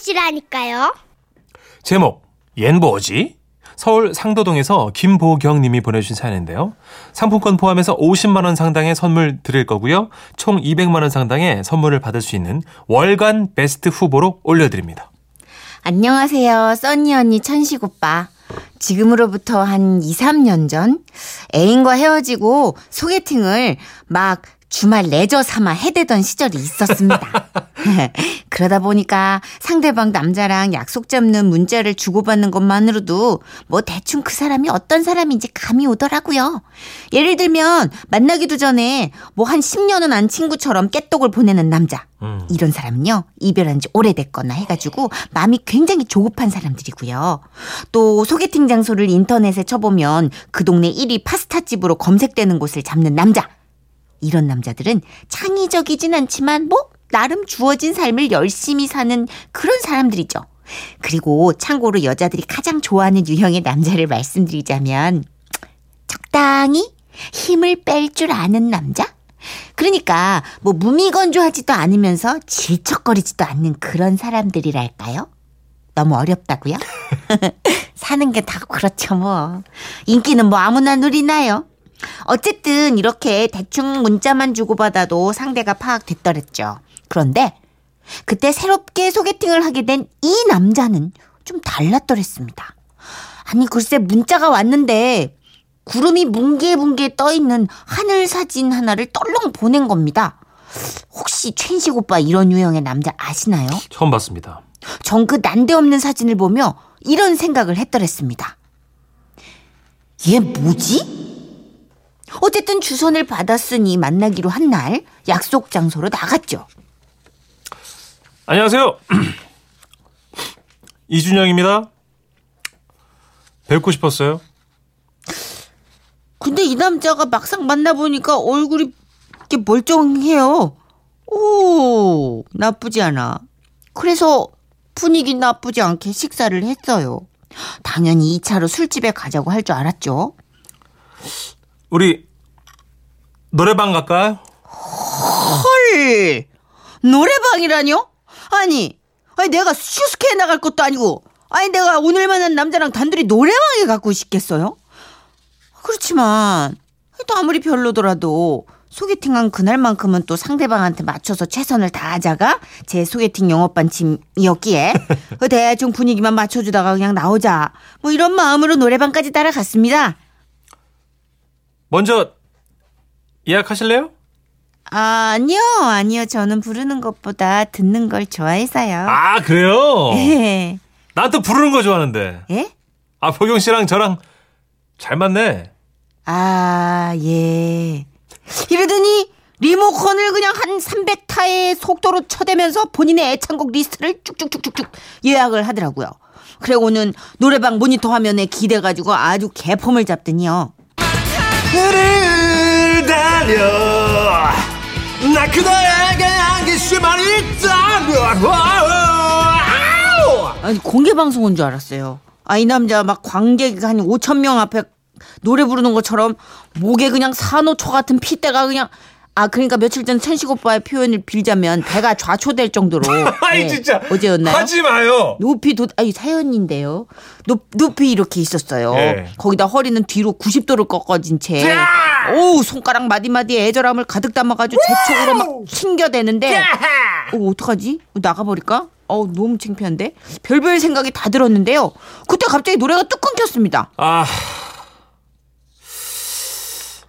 들어보시라니까요. 제목 얜 뭐지? 서울 상도동에서 김보경 님이 보내주신 사연인데요. 상품권 포함해서 50만 원 상당의 선물 드릴 거고요. 총 200만 원 상당의 선물을 받을 수 있는 월간 베스트 후보로 올려드립니다. 안녕하세요. 써니 언니 천식 오빠. 지금으로부터 한 2, 3년 전 애인과 헤어지고 소개팅을 막 주말 레저 삼아 해대던 시절이 있었습니다. 그러다 보니까 상대방 남자랑 약속 잡는 문자를 주고받는 것만으로도 뭐 대충 그 사람이 어떤 사람인지 감이 오더라고요. 예를 들면 만나기도 전에 뭐 한 10년은 안 친구처럼 깨똑을 보내는 남자. 음. 이런 사람은요, 이별한 지 오래됐거나 해가지고 마음이 굉장히 조급한 사람들이고요. 또 소개팅 장소를 인터넷에 쳐보면 그 동네 1위 파스타집으로 검색되는 곳을 잡는 남자. 이런 남자들은 창의적이진 않지만 뭐 나름 주어진 삶을 열심히 사는 그런 사람들이죠. 그리고 참고로 여자들이 가장 좋아하는 유형의 남자를 말씀드리자면 적당히 힘을 뺄 줄 아는 남자? 그러니까 뭐 무미건조하지도 않으면서 질척거리지도 않는 그런 사람들이랄까요? 너무 어렵다고요? 사는 게 다 그렇죠 뭐. 인기는 뭐 아무나 누리나요? 어쨌든 이렇게 대충 문자만 주고받아도 상대가 파악됐더랬죠. 그런데 그때 새롭게 소개팅을 하게 된 이 남자는 좀 달랐더랬습니다. 아니 글쎄 문자가 왔는데 구름이 뭉게뭉게 떠있는 하늘 사진 하나를 떨렁 보낸 겁니다. 혹시 최인식 오빠 이런 유형의 남자 아시나요? 처음 봤습니다. 전 그 난데없는 사진을 보며 이런 생각을 했더랬습니다. 얘 뭐지? 어쨌든 주선을 받았으니 만나기로 한 날 약속 장소로 나갔죠. 안녕하세요. 이준영입니다. 뵙고 싶었어요. 근데 이 남자가 막상 만나보니까 얼굴이 이렇게 멀쩡해요. 오, 나쁘지 않아. 그래서 분위기 나쁘지 않게 식사를 했어요. 당연히 2차로 술집에 가자고 할 줄 알았죠. 우리 노래방 갈까요? 헐! 노래방이라뇨? 아니, 아니 내가 슈스케에 나갈 것도 아니고, 아니 내가 오늘 만난 남자랑 단둘이 노래방에 가고 싶겠어요? 그렇지만 또 아무리 별로더라도 소개팅한 그날만큼은 또 상대방한테 맞춰서 최선을 다하자가 제 소개팅 영업 반침이었기에 그 대충 분위기만 맞춰주다가 그냥 나오자 뭐 이런 마음으로 노래방까지 따라갔습니다. 먼저 예약하실래요? 아, 아니요, 아니요. 저는 부르는 것보다 듣는 걸 좋아해서요. 아 그래요? 예. 난또 부르는 거 좋아하는데. 예? 아 보경 씨랑 저랑 잘 맞네. 아, 예. 이러더니 리모컨을 그냥 한 300타의 속도로 쳐대면서 본인의 애창곡 리스트를 쭉쭉쭉쭉쭉 예약을 하더라고요. 그리고는 노래방 모니터 화면에 기대가지고 아주 개폼을 잡더니요. 를 달려. 나 그대에게 안길 수만 있다면 공개 방송인 줄 알았어요. 아 이 남자 막 관객 한 5천 명 앞에 노래 부르는 것처럼 목에 그냥 산호초 같은 핏대가 그냥 아 그러니까 며칠 전 천식 오빠의 표현을 빌자면 배가 좌초될 정도로 아이 네, 진짜 어제였나요? 하지 마요. 높이 도 아니 사연인데요. 높 높이 이렇게 있었어요. 예. 거기다 허리는 뒤로 90도를 꺾어진 채. 오 손가락 마디마디에 애절함을 가득 담아가지고 재촉으로 막 튕겨대는데. 오 어떡하지? 나가버릴까? 어 너무 창피한데. 별별 생각이 다 들었는데요. 그때 갑자기 노래가 뚝 끊겼습니다. 아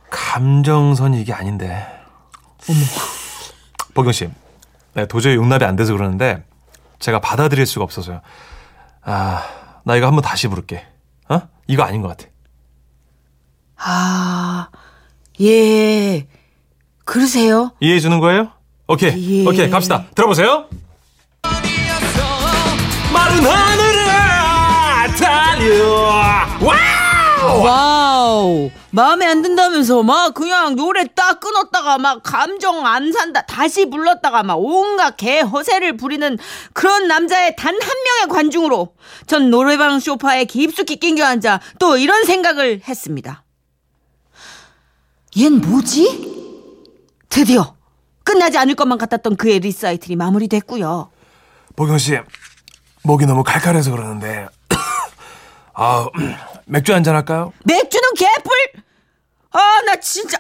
감정선 이게 아닌데. 어머. 보경 씨, 네, 도저히 용납이 안 돼서 그러는데 제가 받아들일 수가 없어서요. 아, 나 이거 한번 다시 부를게. 어? 이거 아닌 것 같아. 아 예. 그러세요? 이해해 주는 거예요? 오케이, 예. 오케이, 갑시다. 들어보세요. 마른 하늘을 달려. 와우! 와우 마음에 안 든다면서 막 그냥 노래 딱 끊었다가 막 감정 안 산다 다시 불렀다가 막 온갖 개 허세를 부리는 그런 남자의 단 한 명의 관중으로 전 노래방 소파에 깊숙이 낑겨 앉아 또 이런 생각을 했습니다. 얜 뭐지? 드디어 끝나지 않을 것만 같았던 그의 리사이틀이 마무리됐고요. 보경 씨, 목이 너무 칼칼해서 그러는데 아 맥주 한잔 할까요? 맥주는 개뿔! 아, 나 진짜.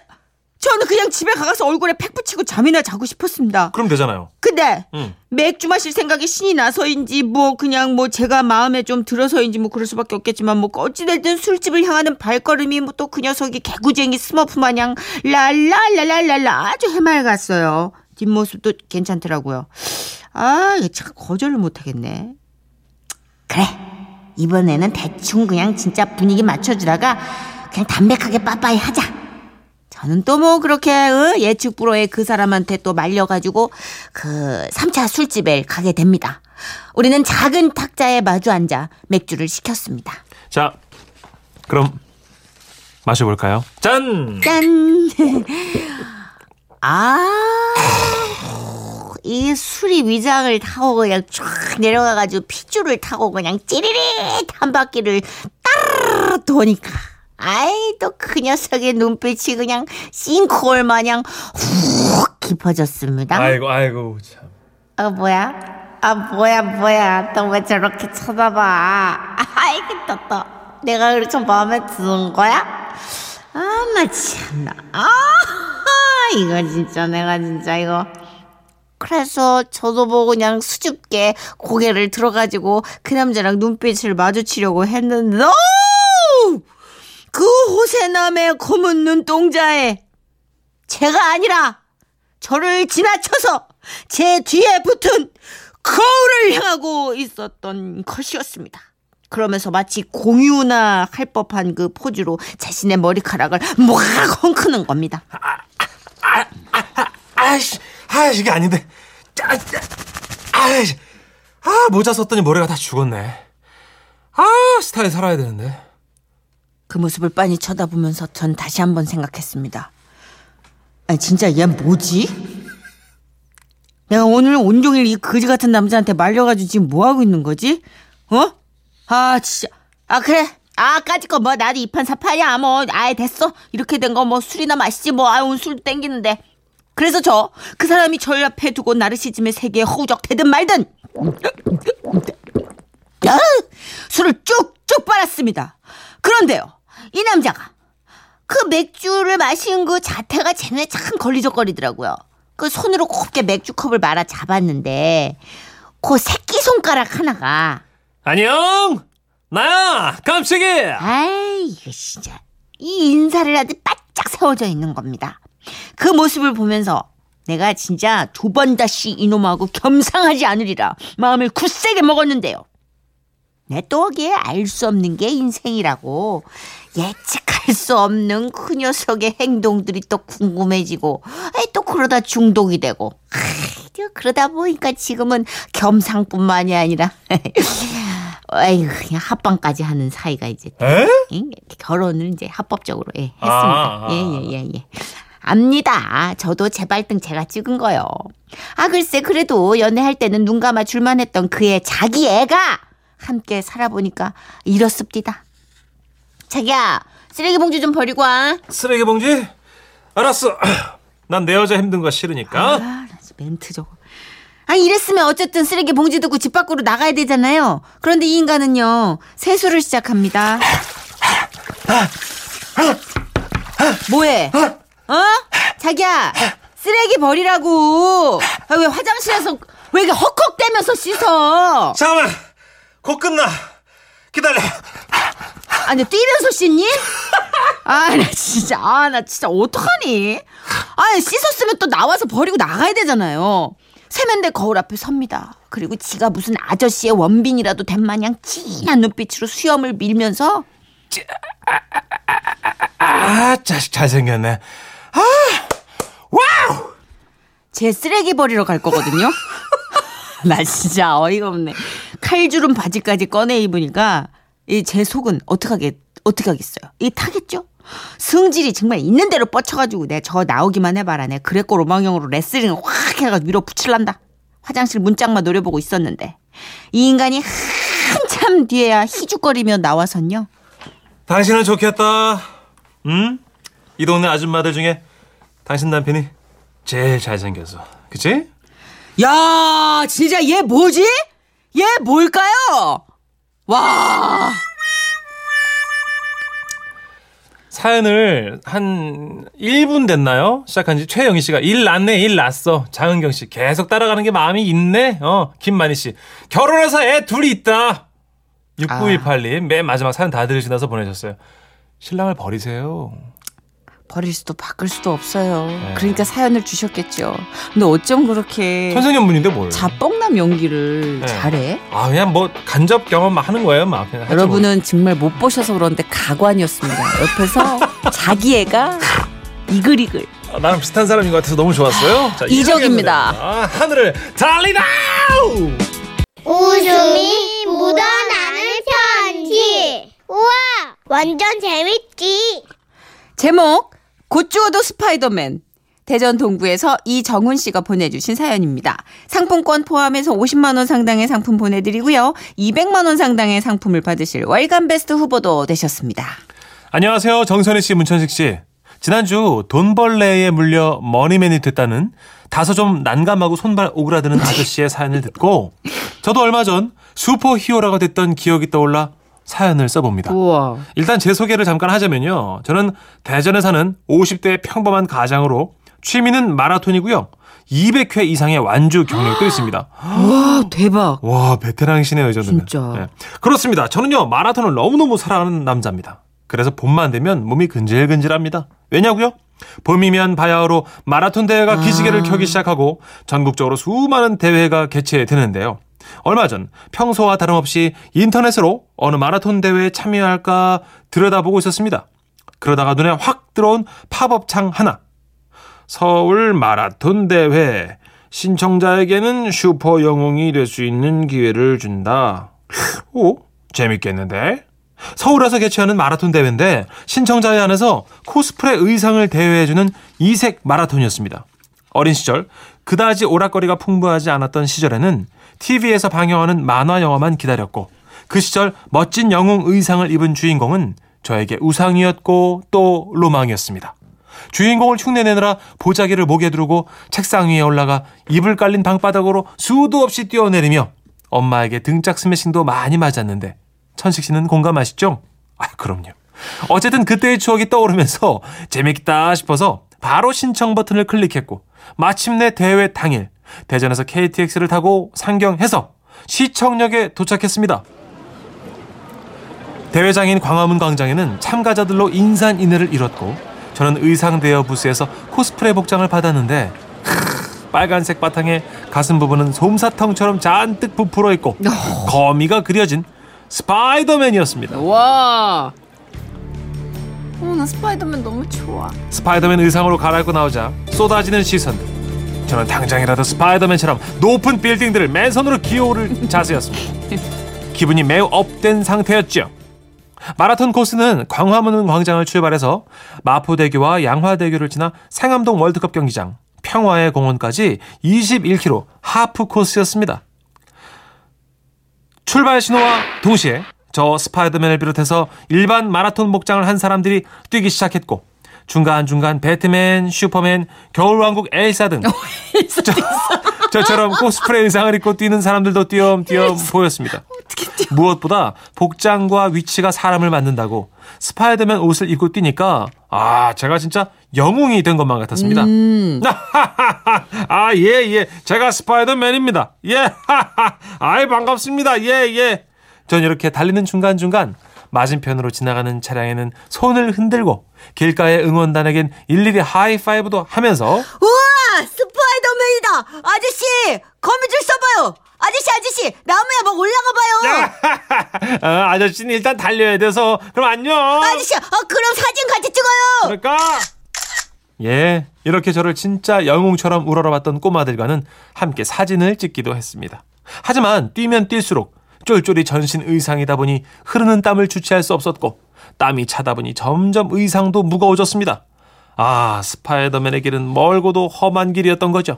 저는 그냥 집에 가서 얼굴에 팩 붙이고 잠이나 자고 싶었습니다. 그럼 되잖아요. 근데 응. 맥주 마실 생각이 신이 나서인지 뭐 그냥 뭐 제가 마음에 좀 들어서인지 뭐 그럴 수밖에 없겠지만 뭐 어찌됐든 술집을 향하는 발걸음이 뭐 또 그 녀석이 개구쟁이 스머프 마냥 랄랄랄랄랄라 아주 해맑았어요. 뒷모습도 괜찮더라고요. 아, 이거 참 거절을 못하겠네. 그래. 이번에는 대충 그냥 진짜 분위기 맞춰주다가 그냥 담백하게 빠빠이 하자. 저는 또 뭐 그렇게 어? 예측 불허의 그 사람한테 또 말려가지고 그 3차 술집에 가게 됩니다. 우리는 작은 탁자에 마주 앉아 맥주를 시켰습니다. 자, 그럼 마셔볼까요? 짠! 짠! 아, 이 술이 위장을 타고 그냥 쫙 내려가가지고 핏줄을 타고 그냥 찌리릿 한 바퀴를 따르르 도니까. 아이, 또 그 녀석의 눈빛이 그냥 싱크홀 마냥 훅 깊어졌습니다. 아이고, 아이고, 참. 어, 뭐야? 아, 뭐야, 뭐야. 또 왜 저렇게 쳐다봐? 아이고, 또, 또. 내가 그렇게 마음에 드는 거야? 아, 나 참나. 아, 이거 진짜, 내가 진짜 이거. 그래서 저도 뭐 그냥 수줍게 고개를 들어가지고 그 남자랑 눈빛을 마주치려고 했는데, 노! 그 호세남의 검은 눈동자에 제가 아니라 저를 지나쳐서 제 뒤에 붙은 거울을 향하고 있었던 것이었습니다. 그러면서 마치 공유나 할 법한 그 포즈로 자신의 머리카락을 막 헝크는 겁니다. 아이씨, 아 이게 아닌데. 아, 아이씨, 아 모자 썼더니 머리가 다 죽었네. 아 스타일 살아야 되는데. 그 모습을 빤히 쳐다보면서 전 다시 한번 생각했습니다. 아니 진짜 얘 뭐지? 내가 오늘 온종일 이 거지 같은 남자한테 말려가지고 지금 뭐 하고 있는 거지? 어? 아 진짜 아 그래 아 까짓 거 뭐 나도 이판 사판이야 뭐 아예 됐어 이렇게 된 거 뭐 술이나 마시지 뭐 아유 술 땡기는데 그래서 저 그 사람이 절 앞에 두고 나르시즘의 세계에 허우적 대든 말든 야, 술을 쭉쭉 빨았습니다. 그런데요, 이 남자가 그 맥주를 마신 그 자태가 제 눈에 참 걸리적거리더라고요. 그 손으로 곱게 맥주컵을 말아 잡았는데, 그 새끼 손가락 하나가, 안녕, 나야, 깜찍이. 아이, 이거 진짜, 이 인사를 하듯 바짝 세워져 있는 겁니다. 그 모습을 보면서, 내가 진짜 번 다시 이놈하고 겸상하지 않으리라 마음을 굳세게 먹었는데요. 내 또하기에 알 수 없는 게 인생이라고 예측할 수 없는 그 녀석의 행동들이 또 궁금해지고 아이, 또 그러다 중독이 되고 아이, 그러다 보니까 지금은 겸상뿐만이 아니라 아이고 그냥 합방까지 하는 사이가 이제 에? 예, 결혼을 이제 합법적으로 예, 했습니다. 아, 아, 아. 예예예 예, 예. 압니다. 저도 제 발등 제가 찍은 거요. 아 글쎄 그래도 연애할 때는 눈 감아 줄만 했던 그의 자기 애가 함께 살아보니까 이렇습니다. 자기야 쓰레기 봉지 좀 버리고 와. 쓰레기 봉지? 알았어. 난 내 여자 힘든 거 싫으니까. 아, 멘트 저거. 아, 이랬으면 어쨌든 쓰레기 봉지 두고 집 밖으로 나가야 되잖아요. 그런데 이 인간은요, 세수를 시작합니다. 뭐해? 어? 자기야, 쓰레기 버리라고. 아, 왜 화장실에서 왜 이렇게 헉헉대면서 씻어? 잠깐만, 곧 끝나. 기다려. 아니, 뛰면서 씻니? 아, 나 진짜, 아, 나 진짜 어떡하니? 아니, 씻었으면 또 나와서 버리고 나가야 되잖아요. 세면대 거울 앞에 섭니다. 그리고 지가 무슨 아저씨의 원빈이라도 된 마냥 진한 눈빛으로 수염을 밀면서 아, 자식 잘생겼네. 아, 와우! 제 쓰레기 버리러 갈 거거든요. 나 진짜 어이가 없네. 칼주름 바지까지 꺼내 입으니까 이 제 속은 어떡하게 어떻게 하겠어요? 이 타겠죠? 승질이 정말 있는 대로 뻗쳐가지고 내 저 나오기만 해봐라. 내 그랬고 로망형으로 레슬링을 확 해가지고 위로 붙일란다. 화장실 문짝만 노려보고 있었는데 이 인간이 한참 뒤에야 희죽거리며 나와선요. 당신은 좋겠다. 응? 이 동네 아줌마들 중에 당신 남편이 제일 잘생겨서. 그치? 야 진짜 얘 뭐지? 얘 뭘까요? 와. 사연을 한 1분 됐나요? 시작한 지 최영희 씨가 일 났네, 일 났어. 장은경 씨 계속 따라가는 게 마음이 있네. 어, 김만희 씨 결혼해서 애 둘이 있다. 6918님 맨 마지막 사연 다 들으시고 나서 보내셨어요. 신랑을 버리세요. 버릴 수도 바꿀 수도 없어요. 그러니까 사연을 주셨겠죠. 근데 어쩜 그렇게 천생연분인데 뭘? 자뻑남 연기를 네. 잘해? 아 그냥 뭐 간접 경험 막 하는 거예요, 막 그냥 하지 뭐. 여러분은 정말 못 보셔서 그런데 가관이었습니다. 옆에서 자기 애가 이글이글. 아, 나랑 비슷한 사람인 것 같아서 너무 좋았어요. 자, 이적입니다. 아, 하늘을 달리다! 웃음이 묻어나는 편지. 우와, 완전 재밌지. 제목 곧 죽어도 스파이더맨. 대전 동구에서 이정훈 씨가 보내주신 사연입니다. 상품권 포함해서 50만 원 상당의 상품 보내드리고요. 200만 원 상당의 상품을 받으실 월간 베스트 후보도 되셨습니다. 안녕하세요. 정선희 씨, 문천식 씨. 지난주 돈벌레에 물려 머니맨이 됐다는 다소 좀 난감하고 손발 오그라드는 아저씨의 사연을 듣고 저도 얼마 전 슈퍼히어로가 됐던 기억이 떠올라 사연을 써봅니다. 우와. 일단 제 소개를 잠깐 하자면요. 저는 대전에 사는 50대 평범한 가장으로 취미는 마라톤이고요. 200회 이상의 완주 경력도 있습니다. 와 대박. 와, 베테랑이시네요, 이 정도면. 진짜. 네. 그렇습니다. 저는요, 마라톤을 너무너무 사랑하는 남자입니다. 그래서 봄만 되면 몸이 근질근질합니다. 왜냐고요? 봄이면 바야흐로 마라톤 대회가 기지개를 켜기 시작하고 전국적으로 수많은 대회가 개최되는데요. 얼마 전 평소와 다름없이 인터넷으로 어느 마라톤 대회에 참여할까 들여다보고 있었습니다. 그러다가 눈에 확 들어온 팝업 창 하나. 서울 마라톤 대회 신청자에게는 슈퍼 영웅이 될 수 있는 기회를 준다. 오, 재밌겠는데? 서울에서 개최하는 마라톤 대회인데 신청자에 한해서 코스프레 의상을 대여해주는 이색 마라톤이었습니다. 어린 시절 그다지 오락거리가 풍부하지 않았던 시절에는 TV에서 방영하는 만화 영화만 기다렸고 그 시절 멋진 영웅 의상을 입은 주인공은 저에게 우상이었고 또 로망이었습니다. 주인공을 흉내내느라 보자기를 목에 두르고 책상 위에 올라가 이불 깔린 방바닥으로 수도 없이 뛰어내리며 엄마에게 등짝 스매싱도 많이 맞았는데 천식 씨는 공감하시죠? 아, 그럼요. 어쨌든 그때의 추억이 떠오르면서 재밌겠다 싶어서 바로 신청 버튼을 클릭했고 마침내 대회 당일 대전에서 KTX를 타고 상경해서 시청역에 도착했습니다. 대회장인 광화문 광장에는 참가자들로 인산인해를 이뤘고 저는 의상 대여 부스에서 코스프레 복장을 받았는데 크, 빨간색 바탕에 가슴 부분은 솜사탕처럼 잔뜩 부풀어 있고 거미가 그려진 스파이더맨이었습니다. 와. 어, 나 스파이더맨 너무 좋아. 스파이더맨 의상으로 갈아입고 나오자 쏟아지는 시선들. 저는 당장이라도 스파이더맨처럼 높은 빌딩들을 맨손으로 기어오를 자세였습니다. 기분이 매우 업된 상태였죠. 마라톤 코스는 광화문 광장을 출발해서 마포대교와 양화대교를 지나 상암동 월드컵 경기장, 평화의 공원까지 21km 하프 코스였습니다. 출발 신호와 동시에 저 스파이더맨을 비롯해서 일반 마라톤 복장을 한 사람들이 뛰기 시작했고 중간중간 배트맨, 슈퍼맨, 겨울왕국 엘사 등 저, 저처럼 코스프레 의상을 입고 뛰는 사람들도 띄엄띄엄 보였습니다. 무엇보다 복장과 위치가 사람을 만든다고 스파이더맨 옷을 입고 뛰니까 아 제가 진짜 영웅이 된 것만 같았습니다. 아예 예, 제가 스파이더맨입니다. 예, 아이 반갑습니다. 예 예. 전 이렇게 달리는 중간 중간 맞은편으로 지나가는 차량에는 손을 흔들고 길가의 응원단에겐 일일이 하이파이브도 하면서 우와 스파이더맨이다 아저씨 거미 줄 써봐요 아저씨 아저씨 나무에 막 올라가 봐요 어, 아저씨는 일단 달려야 돼서 그럼 안녕. 아저씨 어, 그럼 사진 같이 찍어요 그럴까? 예, 이렇게 저를 진짜 영웅처럼 우러러봤던 꼬마들과는 함께 사진을 찍기도 했습니다. 하지만 뛰면 뛸수록 쫄쫄이 전신 의상이다 보니 흐르는 땀을 주체할 수 없었고 땀이 차다 보니 점점 의상도 무거워졌습니다. 아, 스파이더맨의 길은 멀고도 험한 길이었던 거죠.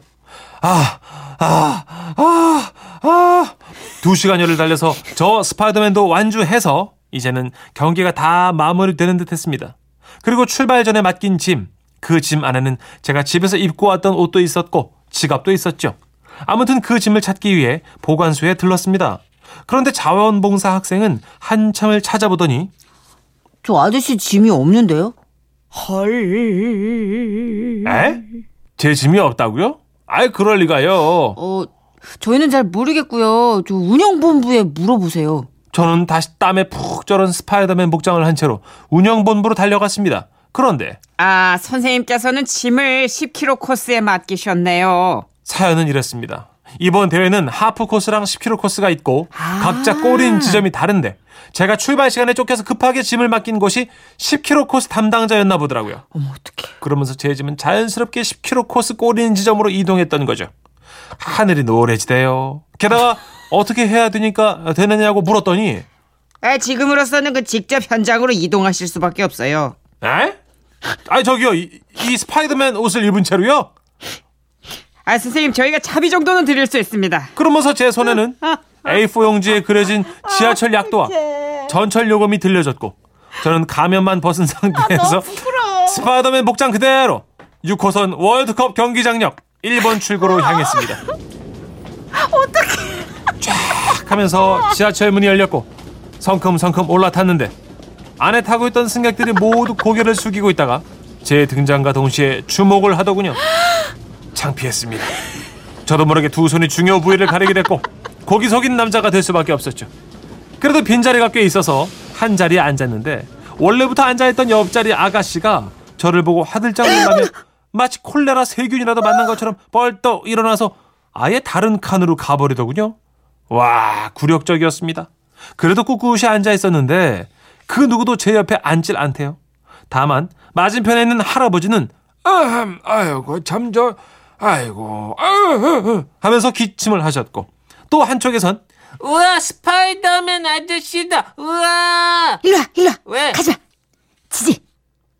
아, 아, 아, 아. 두 시간여를 달려서 저 스파이더맨도 완주해서 이제는 경기가 다 마무리되는 듯 했습니다. 그리고 출발 전에 맡긴 짐, 그 짐 안에는 제가 집에서 입고 왔던 옷도 있었고 지갑도 있었죠. 아무튼 그 짐을 찾기 위해 보관소에 들렀습니다. 그런데 자원봉사 학생은 한참을 찾아보더니 저 아저씨 짐이 없는데요? 에? 제 짐이 없다고요? 아이 그럴 리가요. 어, 저희는 잘 모르겠고요. 저 운영본부에 물어보세요. 저는 다시 땀에 푹 쩔은 스파이더맨 복장을 한 채로 운영본부로 달려갔습니다. 그런데 아, 선생님께서는 짐을 10km 코스에 맡기셨네요. 사연은 이랬습니다. 이번 대회는 하프 코스랑 10km 코스가 있고 각자 꼬린 지점이 다른데 제가 출발 시간에 쫓겨서 급하게 짐을 맡긴 곳이 10km 코스 담당자였나 보더라고요. 어머, 어떡해. 그러면서 제 짐은 자연스럽게 10km 코스 꼬린 지점으로 이동했던 거죠. 하늘이 노래지대요. 게다가 어떻게 해야 되니까 되느냐고 물었더니 아, 지금으로서는 그 직접 현장으로 이동하실 수밖에 없어요. 에? 아니 저기요 이, 이 스파이더맨 옷을 입은 채로요? 아, 선생님, 저희가 차비 정도는 드릴 수 있습니다. 그러면서 제 손에는 A4 용지에 그려진 지하철 약도와 전철 요금이 들려졌고 저는 가면만 벗은 상태에서 스파이더맨 복장 그대로 6호선 월드컵 경기장역 1번 출구로 향했습니다. 어떡해. 쫙 하면서 지하철 문이 열렸고 성큼성큼 올라탔는데 안에 타고 있던 승객들이 모두 고개를 숙이고 있다가 제 등장과 동시에 주목을 하더군요. 창피했습니다. 저도 모르게 두 손이 중요 부위를 가리게 됐고 고기 속인 남자가 될 수밖에 없었죠. 그래도 빈자리가 꽤 있어서 한 자리에 앉았는데 원래부터 앉아있던 옆자리 아가씨가 저를 보고 화들짝 놀라며 마치 콜레라 세균이라도 만난 것처럼 벌떡 일어나서 아예 다른 칸으로 가버리더군요. 와 굴욕적이었습니다. 그래도 꿋꿋이 앉아있었는데 그 누구도 제 옆에 앉질 않대요. 다만 맞은편에 있는 할아버지는 아흠 아이고 참저 아이고 아흐 하면서 기침을 하셨고 또 한쪽에선 우와 스파이더맨 아저씨다 우와 일로 와, 일로 와. 왜? 가지마. 지지.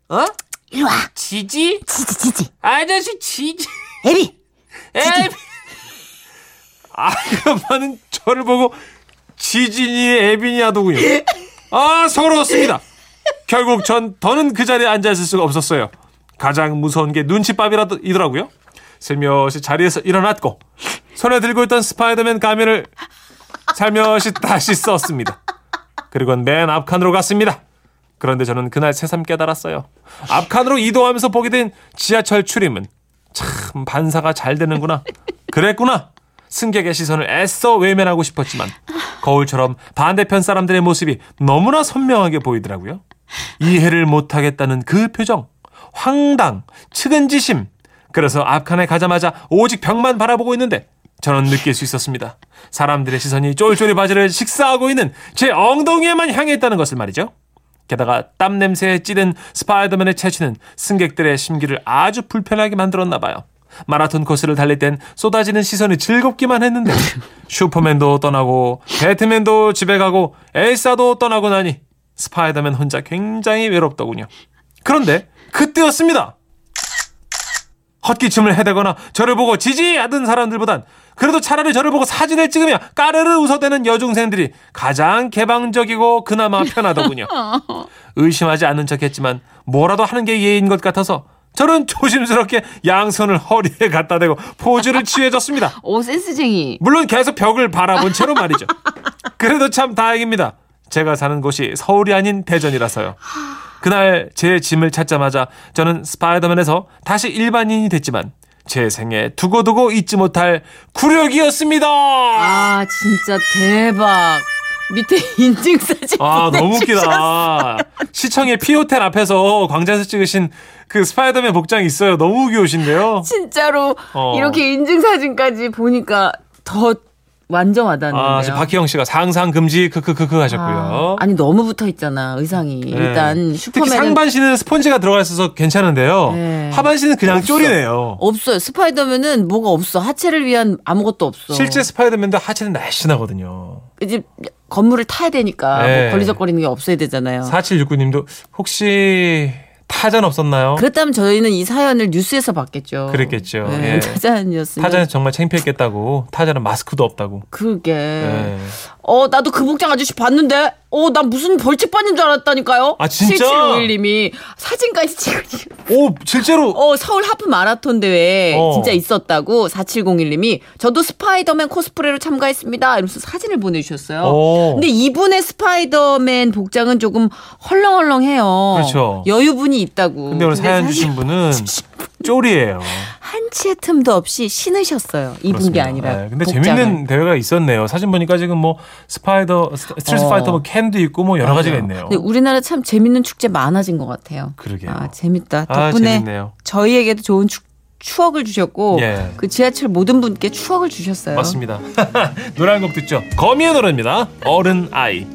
어? 일로 와. 지지? 지지, 지지. 아저씨 지지 애비. 에이 아그만은 저를 보고 지진이 애빈이 하더군요 아 서러웠습니다 결국 전 더는 그 자리에 앉아 있을 수가 없었어요 가장 무서운 게 눈치밥이라더라고요 슬며시 자리에서 일어났고 손에 들고 있던 스파이더맨 가면을 살며시 다시 썼습니다. 그리고는 맨 앞칸으로 갔습니다. 그런데 저는 그날 새삼 깨달았어요. 앞칸으로 이동하면서 보게 된 지하철 출입문. 참 반사가 잘 되는구나. 그랬구나. 승객의 시선을 애써 외면하고 싶었지만 거울처럼 반대편 사람들의 모습이 너무나 선명하게 보이더라고요. 이해를 못하겠다는 그 표정. 황당, 측은지심. 그래서 앞칸에 가자마자 오직 벽만 바라보고 있는데 저는 느낄 수 있었습니다. 사람들의 시선이 쫄쫄이 바지를 식사하고 있는 제 엉덩이에만 향해 있다는 것을 말이죠. 게다가 땀 냄새에 찌든 스파이더맨의 채취는 승객들의 심기를 아주 불편하게 만들었나 봐요. 마라톤 코스를 달릴 땐 쏟아지는 시선이 즐겁기만 했는데 슈퍼맨도 떠나고 배트맨도 집에 가고 엘사도 떠나고 나니 스파이더맨 혼자 굉장히 외롭더군요. 그런데 그때였습니다. 헛기침을 해대거나 저를 보고 지지하던 사람들보단 그래도 차라리 저를 보고 사진을 찍으며 까르르 웃어대는 여중생들이 가장 개방적이고 그나마 편하더군요. 의심하지 않는 척했지만 뭐라도 하는 게 예인 것 같아서 저는 조심스럽게 양손을 허리에 갖다 대고 포즈를 취해줬습니다. 오, 센스쟁이. 물론 계속 벽을 바라본 채로 말이죠. 그래도 참 다행입니다. 제가 사는 곳이 서울이 아닌 대전이라서요. 그날 제 짐을 찾자마자 저는 스파이더맨에서 다시 일반인이 됐지만 제 생에 두고두고 잊지 못할 구력이었습니다. 아, 진짜 대박. 밑에 인증사진. 아 너무. 웃기다. 시청의 피오텔 앞에서 광장에서 찍으신 그 스파이더맨 복장이 있어요. 너무 귀여우신데요. 진짜로 어. 이렇게 인증사진까지 보니까 더 완전하다는데요. 아, 지금 박희영 씨가 상상 금지 크크크크 하셨고요. 아, 니 너무 붙어 있잖아 의상이. 네. 일단 특히 슈퍼맨은 상반신은 스펀지가 들어가 있어서 괜찮은데요. 네. 하반신은 그냥 없어. 쫄이네요. 없어요. 스파이더맨은 뭐가 없어. 하체를 위한 아무것도 없어. 실제 스파이더맨도 하체는 날씬하거든요. 이제 건물을 타야 되니까 네. 뭐 걸리적거리는 게 없어야 되잖아요. 4769님도 혹시 타잔 없었나요? 그렇다면 저희는 이 사연을 뉴스에서 봤겠죠. 그랬겠죠. 네, 예. 타잔이었으면. 타잔은 정말 창피했겠다고. 타잔은 마스크도 없다고. 그게. 네. 어, 나도 그 복장 아저씨 봤는데? 어, 난 무슨 벌칙 받는 줄 알았다니까요. 아, 진짜? 7751님이 사진까지 찍으시 오, 실제로 어, 서울 하프 마라톤 대회 어. 진짜 있었다고 4701님이 저도 스파이더맨 코스프레로 참가했습니다. 이러면서 사진을 보내주셨어요. 오. 근데 이분의 스파이더맨 복장은 조금 헐렁헐렁해요. 그렇죠. 여유분이 있다고. 근데 오늘 사연 주신 분은 쫄이에요. 한 치의 틈도 없이 신으셨어요. 입은 게 그렇습니다. 아니라. 네, 근데 복장을. 재밌는 대회가 있었네요. 사진 보니까 지금 뭐 스파이더, 스트리트 어. 파이터 뭐 켄도 있고 뭐 여러 가지가 있네요. 근데 우리나라 참 재밌는 축제 많아진 것 같아요. 그러게요. 아, 재밌다. 아, 덕분에 재밌네요. 저희에게도 좋은 축, 추억을 주셨고 예. 그 지하철 모든 분께 추억을 주셨어요. 맞습니다. 노래 한 곡 듣죠. 거미의 노래입니다. 어른 아이.